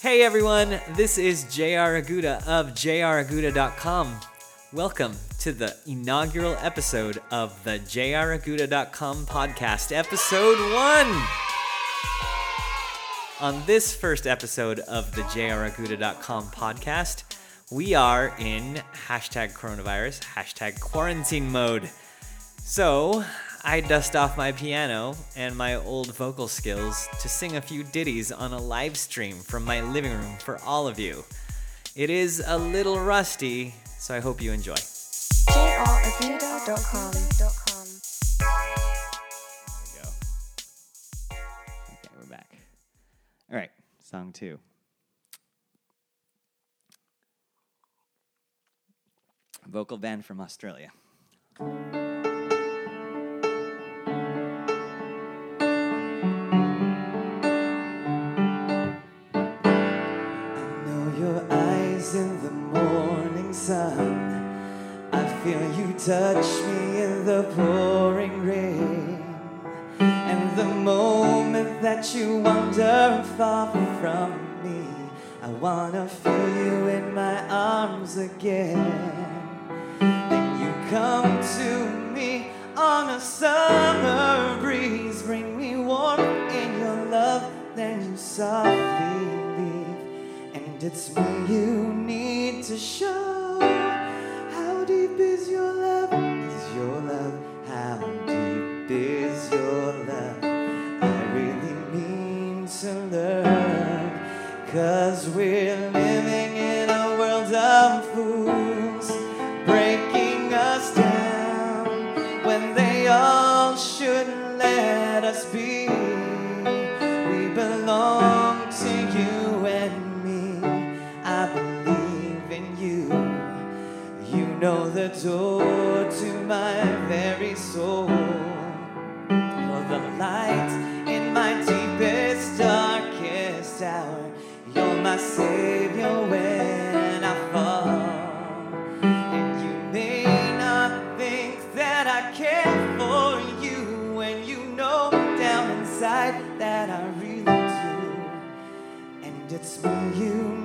Hey everyone, this is JR Aguda of jraguda.com. Welcome to the inaugural episode of the jraguda.com podcast, episode one. On this first episode of the jraguda.com podcast, we are in hashtag coronavirus, hashtag quarantine mode. So, I dust off my piano and my old vocal skills to sing a few ditties on a live stream from my living room for all of you. It is a little rusty, so I hope you enjoy. There we go. Okay, we're back. All right, song two. Vocal band from Australia. I wanna feel you in my arms again. Then you come to me on a summer breeze, bring me warmth in your love, then you softly leave. And it's me you need to show. How deep is your love? Is your love? How deep is your love? I really mean to learn. Cause we're living in a world of fools, breaking us down when they all should let us be. We belong to you and me. I believe in you. You know the door to my very soul. That I care for you and you know down inside that I really do. And it's me you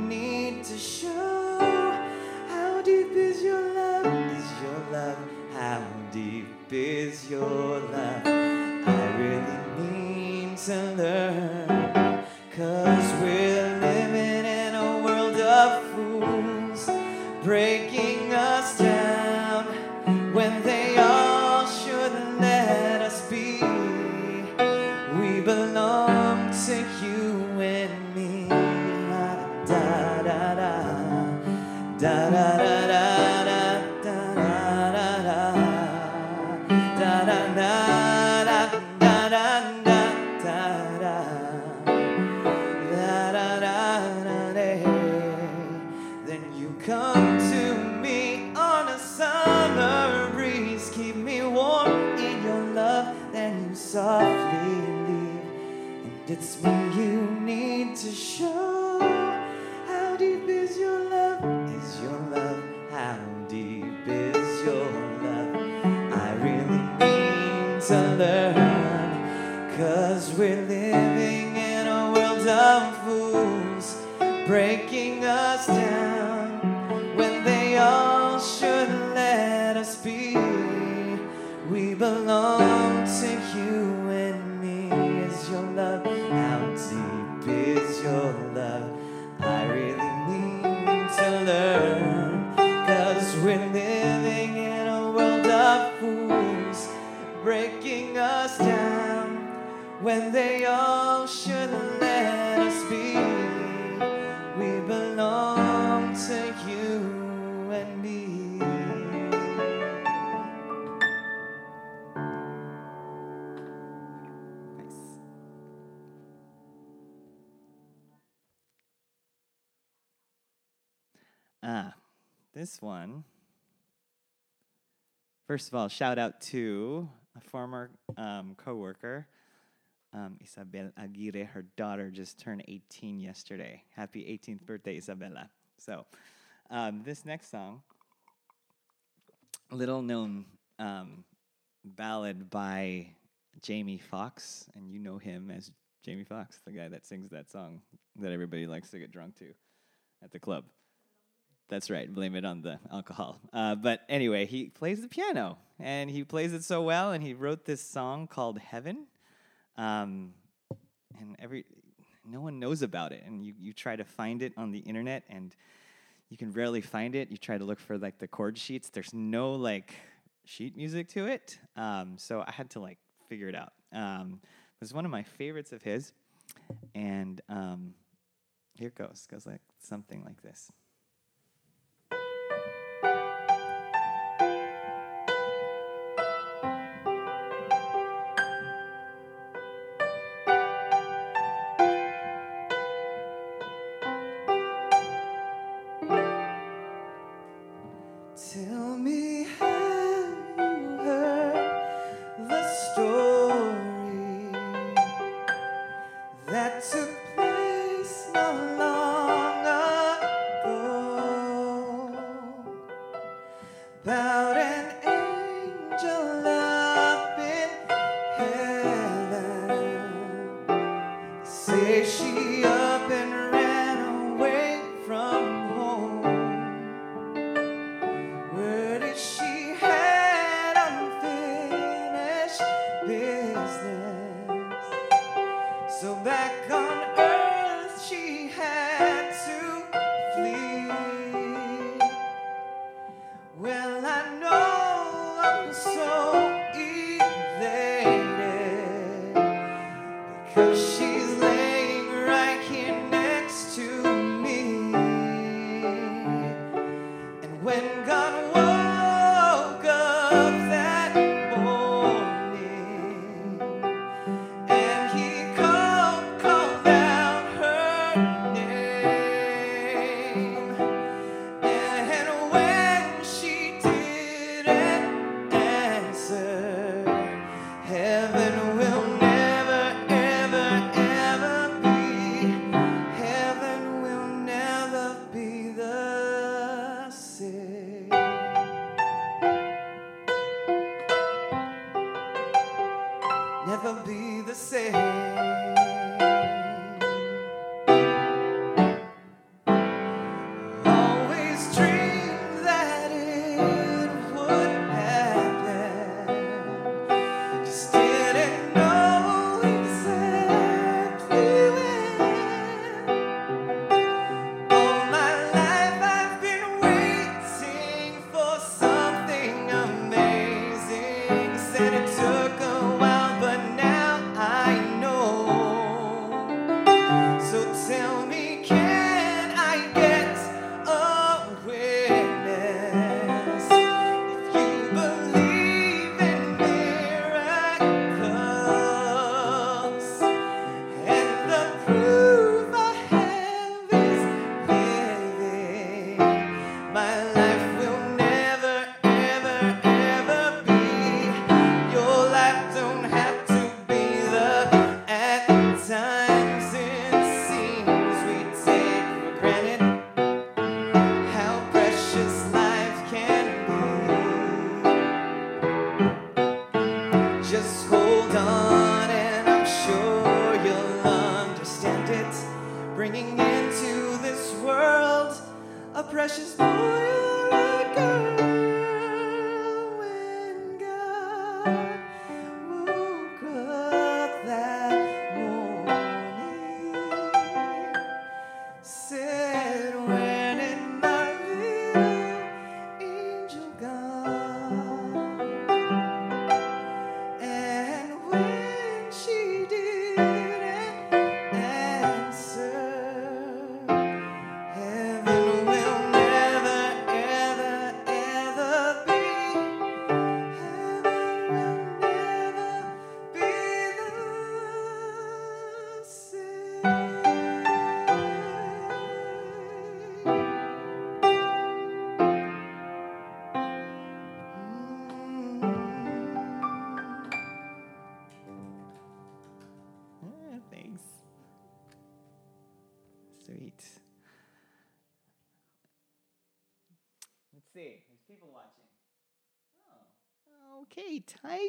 Ah, this one. First of all, shout out to a former um, coworker, um, Isabel Aguirre. Her daughter just turned 18 yesterday. Happy 18th birthday, Isabella. So, um, this next song, little known um, ballad by Jamie Foxx, and you know him as Jamie Foxx, the guy that sings that song that everybody likes to get drunk to at the club. That's right. Blame it on the alcohol. Uh, but anyway, he plays the piano and he plays it so well. And he wrote this song called Heaven. Um, and every no one knows about it. And you, you try to find it on the internet and you can rarely find it. You try to look for like the chord sheets. There's no like sheet music to it. Um, so I had to like figure it out. Um, it was one of my favorites of his. And um, here goes, goes like something like this.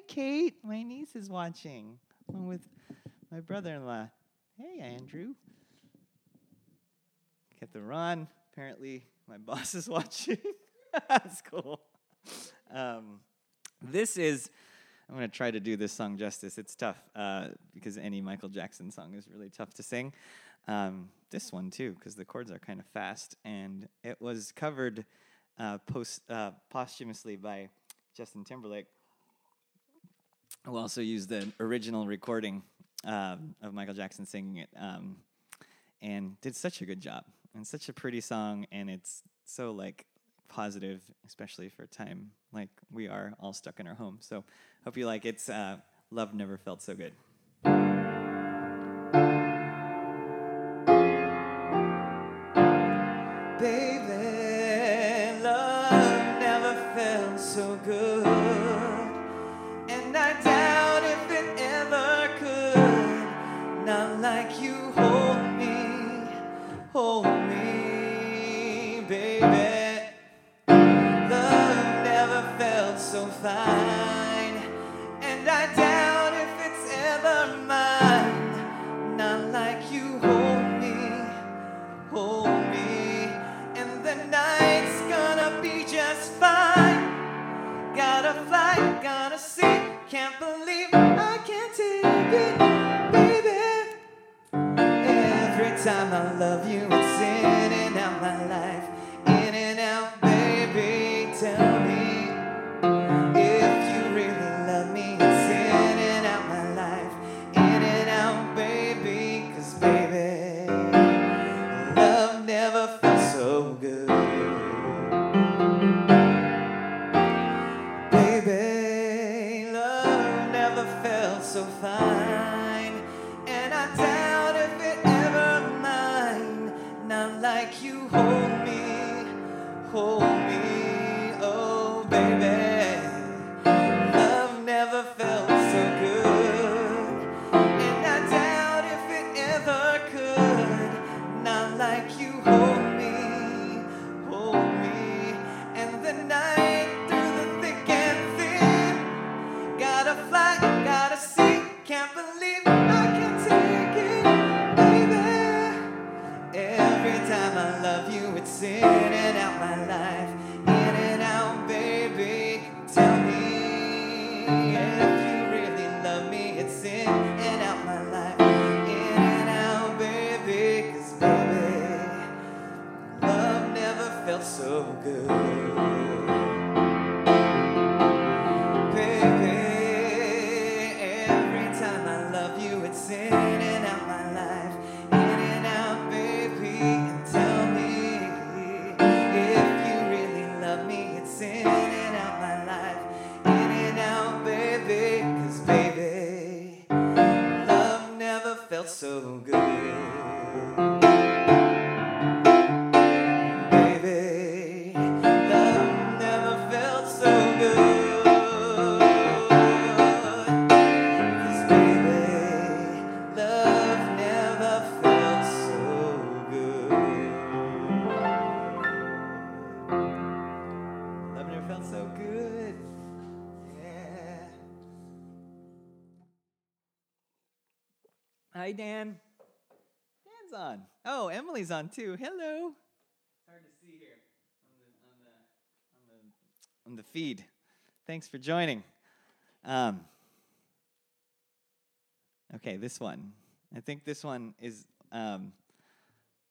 Kate. My niece is watching, along with my brother in law. Hey, Andrew. Get the run. Apparently, my boss is watching. That's cool. Um, this is, I'm going to try to do this song justice. It's tough uh, because any Michael Jackson song is really tough to sing. Um, this one, too, because the chords are kind of fast. And it was covered uh, post, uh, posthumously by Justin Timberlake who also used the original recording um, of Michael Jackson singing it um, and did such a good job. And such a pretty song, and it's so like positive, especially for a time like we are all stuck in our home. So hope you like it. It's uh, Love Never Felt So Good. Hi, Dan. Dan's on. Oh, Emily's on too. Hello. Hard to see here on the, on the, on the, on the feed. Thanks for joining. Um, okay, this one. I think this one is um,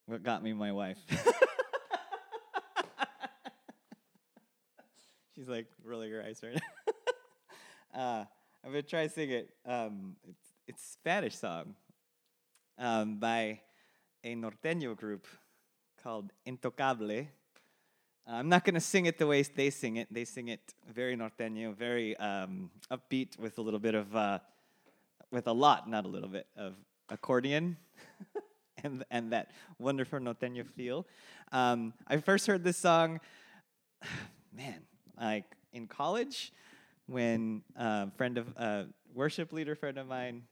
what got me my wife. She's like rolling her eyes right now. uh, I'm gonna try to sing it. Um, it's, it's Spanish song um, by a norteño group called Intocable. I'm not gonna sing it the way they sing it. They sing it very norteño, very um, upbeat, with a little bit of, uh, with a lot, not a little bit of accordion. And, and that wonderful norteño feel. Um, I first heard this song, man, like in college, when a friend of uh, worship leader friend of mine,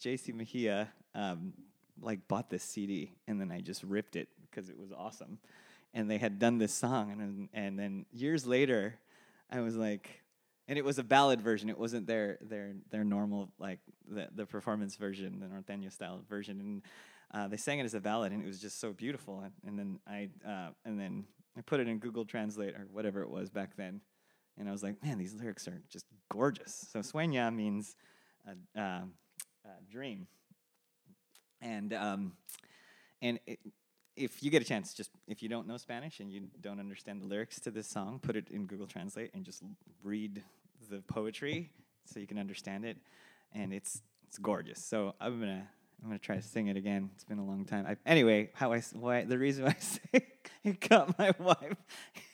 J.C. Mejia, um, like bought this CD, and then I just ripped it because it was awesome. And they had done this song, and and then years later, I was like, and it was a ballad version. It wasn't their their their normal like the the performance version, the norteño style version. And uh, they sang it as a ballad, and it was just so beautiful. And, and then I uh, and then I put it in Google Translate or whatever it was back then, and I was like, man, these lyrics are just gorgeous. So sueña means a, uh, a dream, and um, and it, if you get a chance, just if you don't know Spanish and you don't understand the lyrics to this song, put it in Google Translate and just read the poetry so you can understand it, and it's it's gorgeous. So I'm gonna I'm gonna try to sing it again. It's been a long time. I, anyway, how I why the reason why I say it got my wife.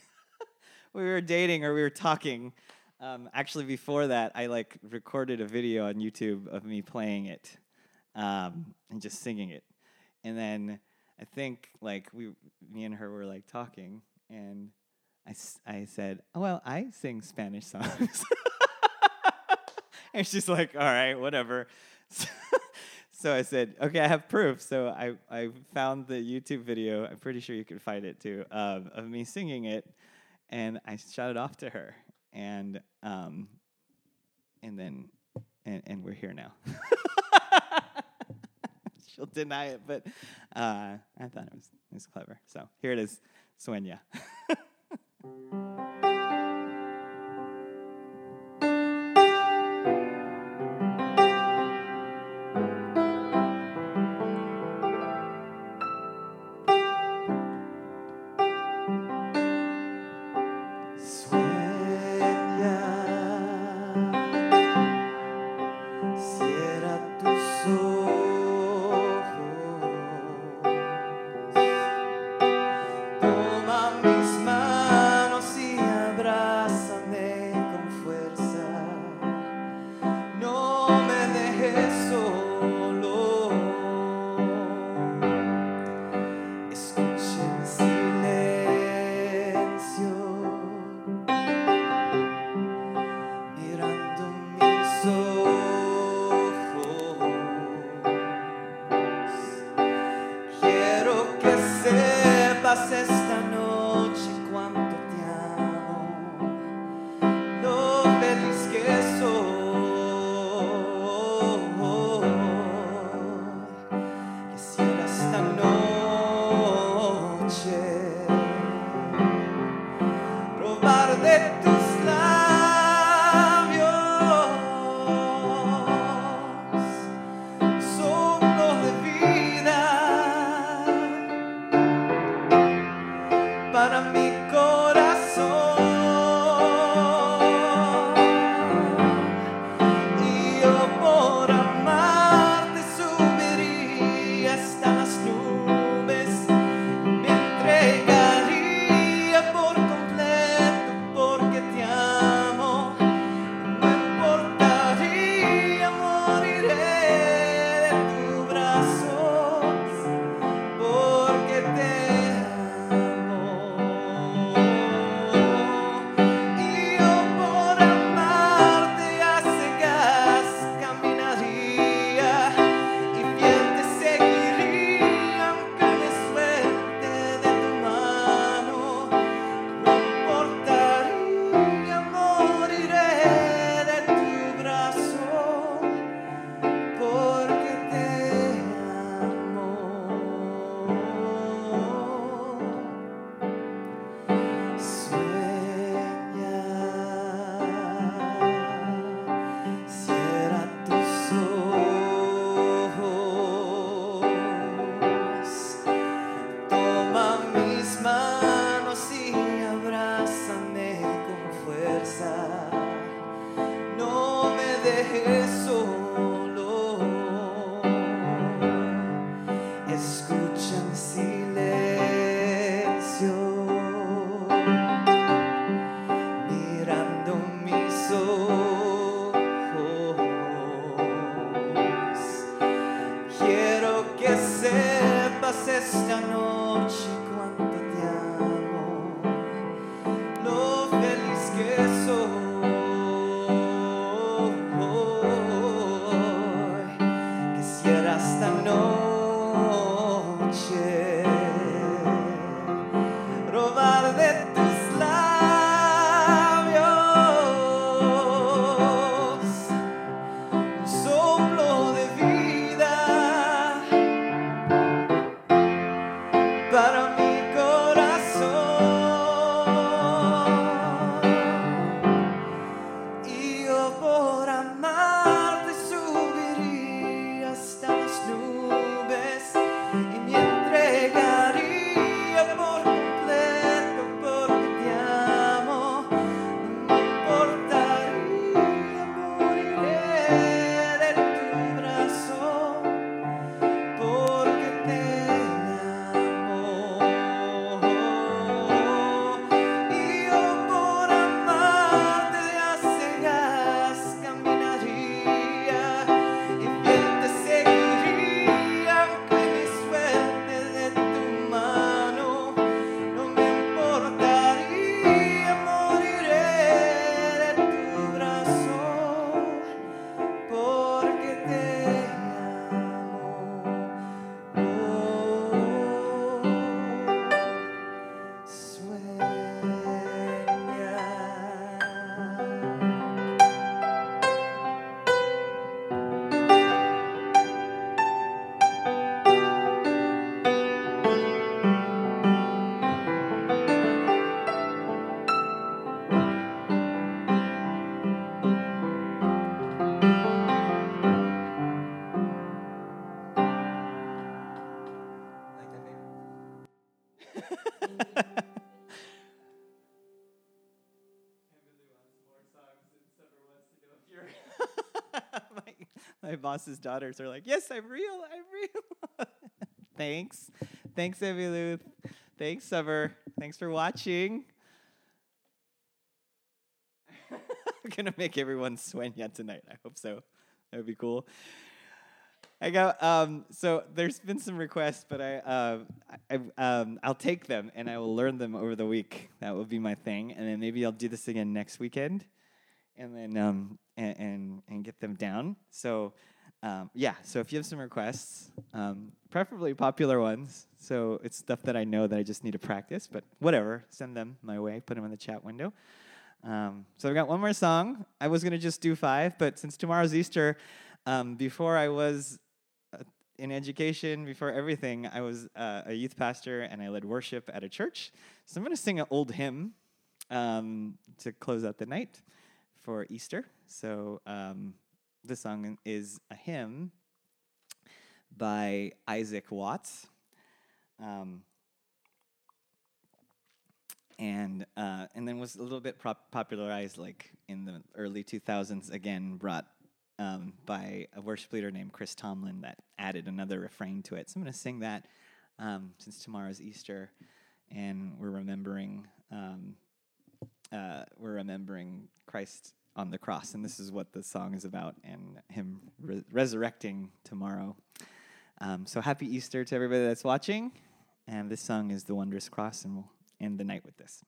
we were dating or we were talking. Um, actually, before that, I like recorded a video on YouTube of me playing it um, and just singing it, and then I think like we, me and her were like talking, and I, said, oh, "Well, I sing Spanish songs," and she's like, "All right, whatever." So, I said, "Okay, I have proof." So I I found the YouTube video. I'm pretty sure you can find it too um, of me singing it, and I shot it off to her, and um, and then and, and we're here now. She'll deny it, but uh, I thought it was it was clever. So here it is, Sueña. boss's daughters are like, "Yes, I'm real. I'm real." Thanks, thanks, Evie Luth. Thanks, Summer. Thanks for watching. I'm gonna make everyone Sueña tonight. I hope so. That would be cool. I got um, so there's been some requests, but I, uh, I um, I'll take them and I will learn them over the week. That will be my thing, and then maybe I'll do this again next weekend, and then um, and and, and get them down. So um, yeah, so if you have some requests, um, preferably popular ones, so it's stuff that I know that I just need to practice, but whatever, send them my way. Put them in the chat window. Um, so I've got one more song. I was gonna just do five, but since tomorrow's Easter, um, before I was uh, in education, before everything, I was uh, a youth pastor and I led worship at a church. So I'm gonna sing an old hymn um, to close out the night for Easter. So this song is a hymn by Isaac Watts. Um, and uh, and then was a little bit popularized like in the early 2000s again brought um, by a worship leader named Chris Tomlin that added another refrain to it. So I'm going to sing that um, since tomorrow's Easter, and we're remembering um, uh, we're remembering Christ on the cross, and this is what the song is about, and Him re- resurrecting tomorrow. Um, so happy Easter to everybody that's watching, and this song is the Wondrous Cross, and we'll end the night with this.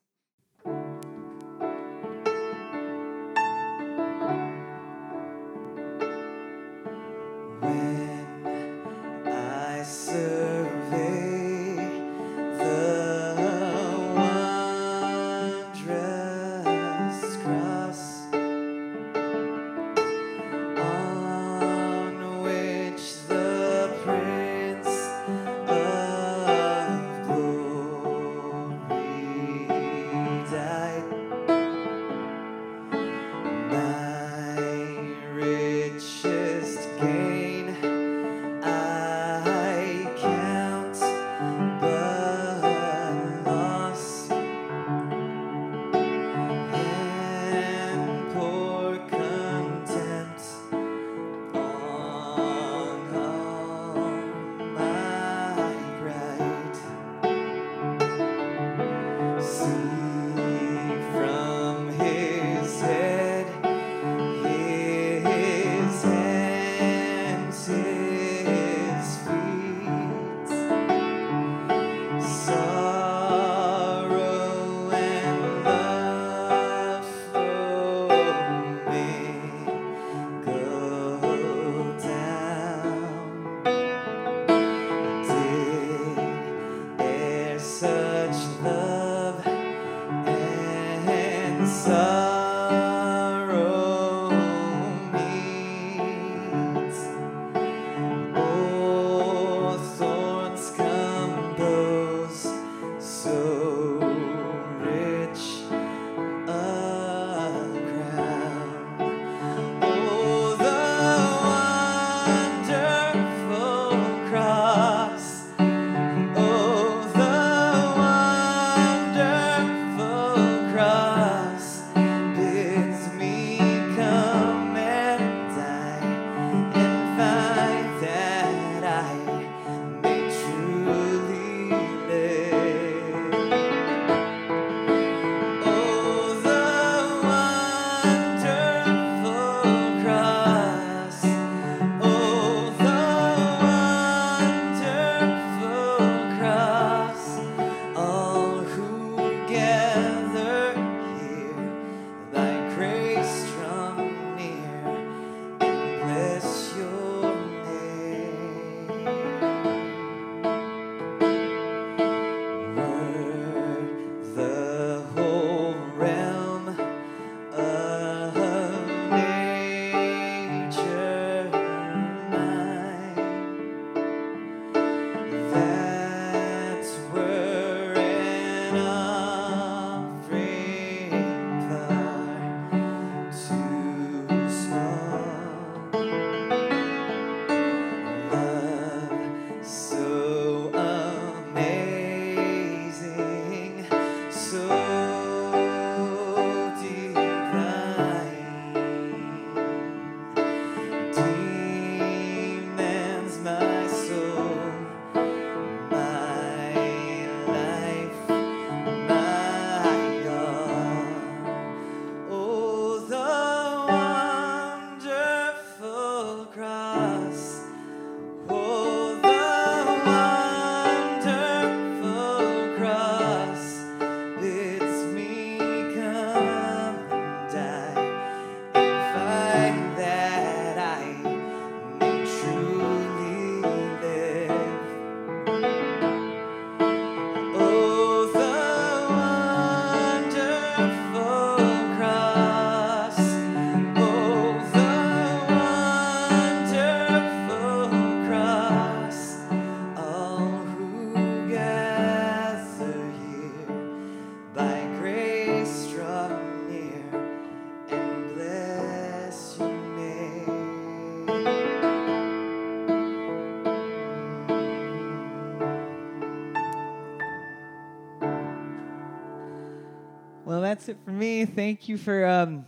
That's it for me. Thank you for um,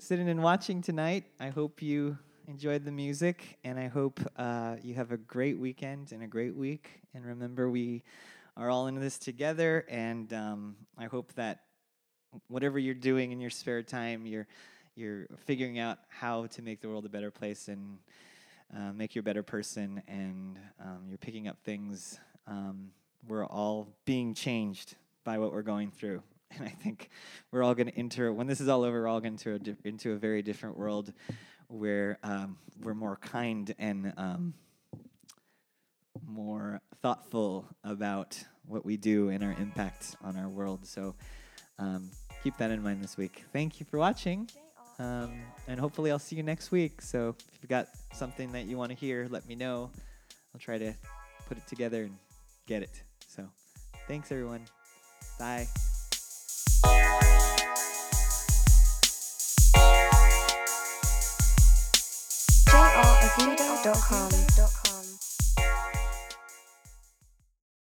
sitting and watching tonight. I hope you enjoyed the music, and I hope uh, you have a great weekend and a great week. And remember, we are all in this together, and um, I hope that whatever you're doing in your spare time, you're you're figuring out how to make the world a better place and uh, make you a better person, and um, you're picking up things. Um, we're all being changed by what we're going through, and I think we're all going to enter. When this is all over, we're all going to enter a, into a very different world where um, we're more kind and um, more thoughtful about what we do and our impact on our world. So um, keep that in mind this week. Thank you for watching. Um, and hopefully, I'll see you next week. So, if you've got something that you want to hear, let me know. I'll try to put it together and get it. So, thanks, everyone. Bye. Dot com.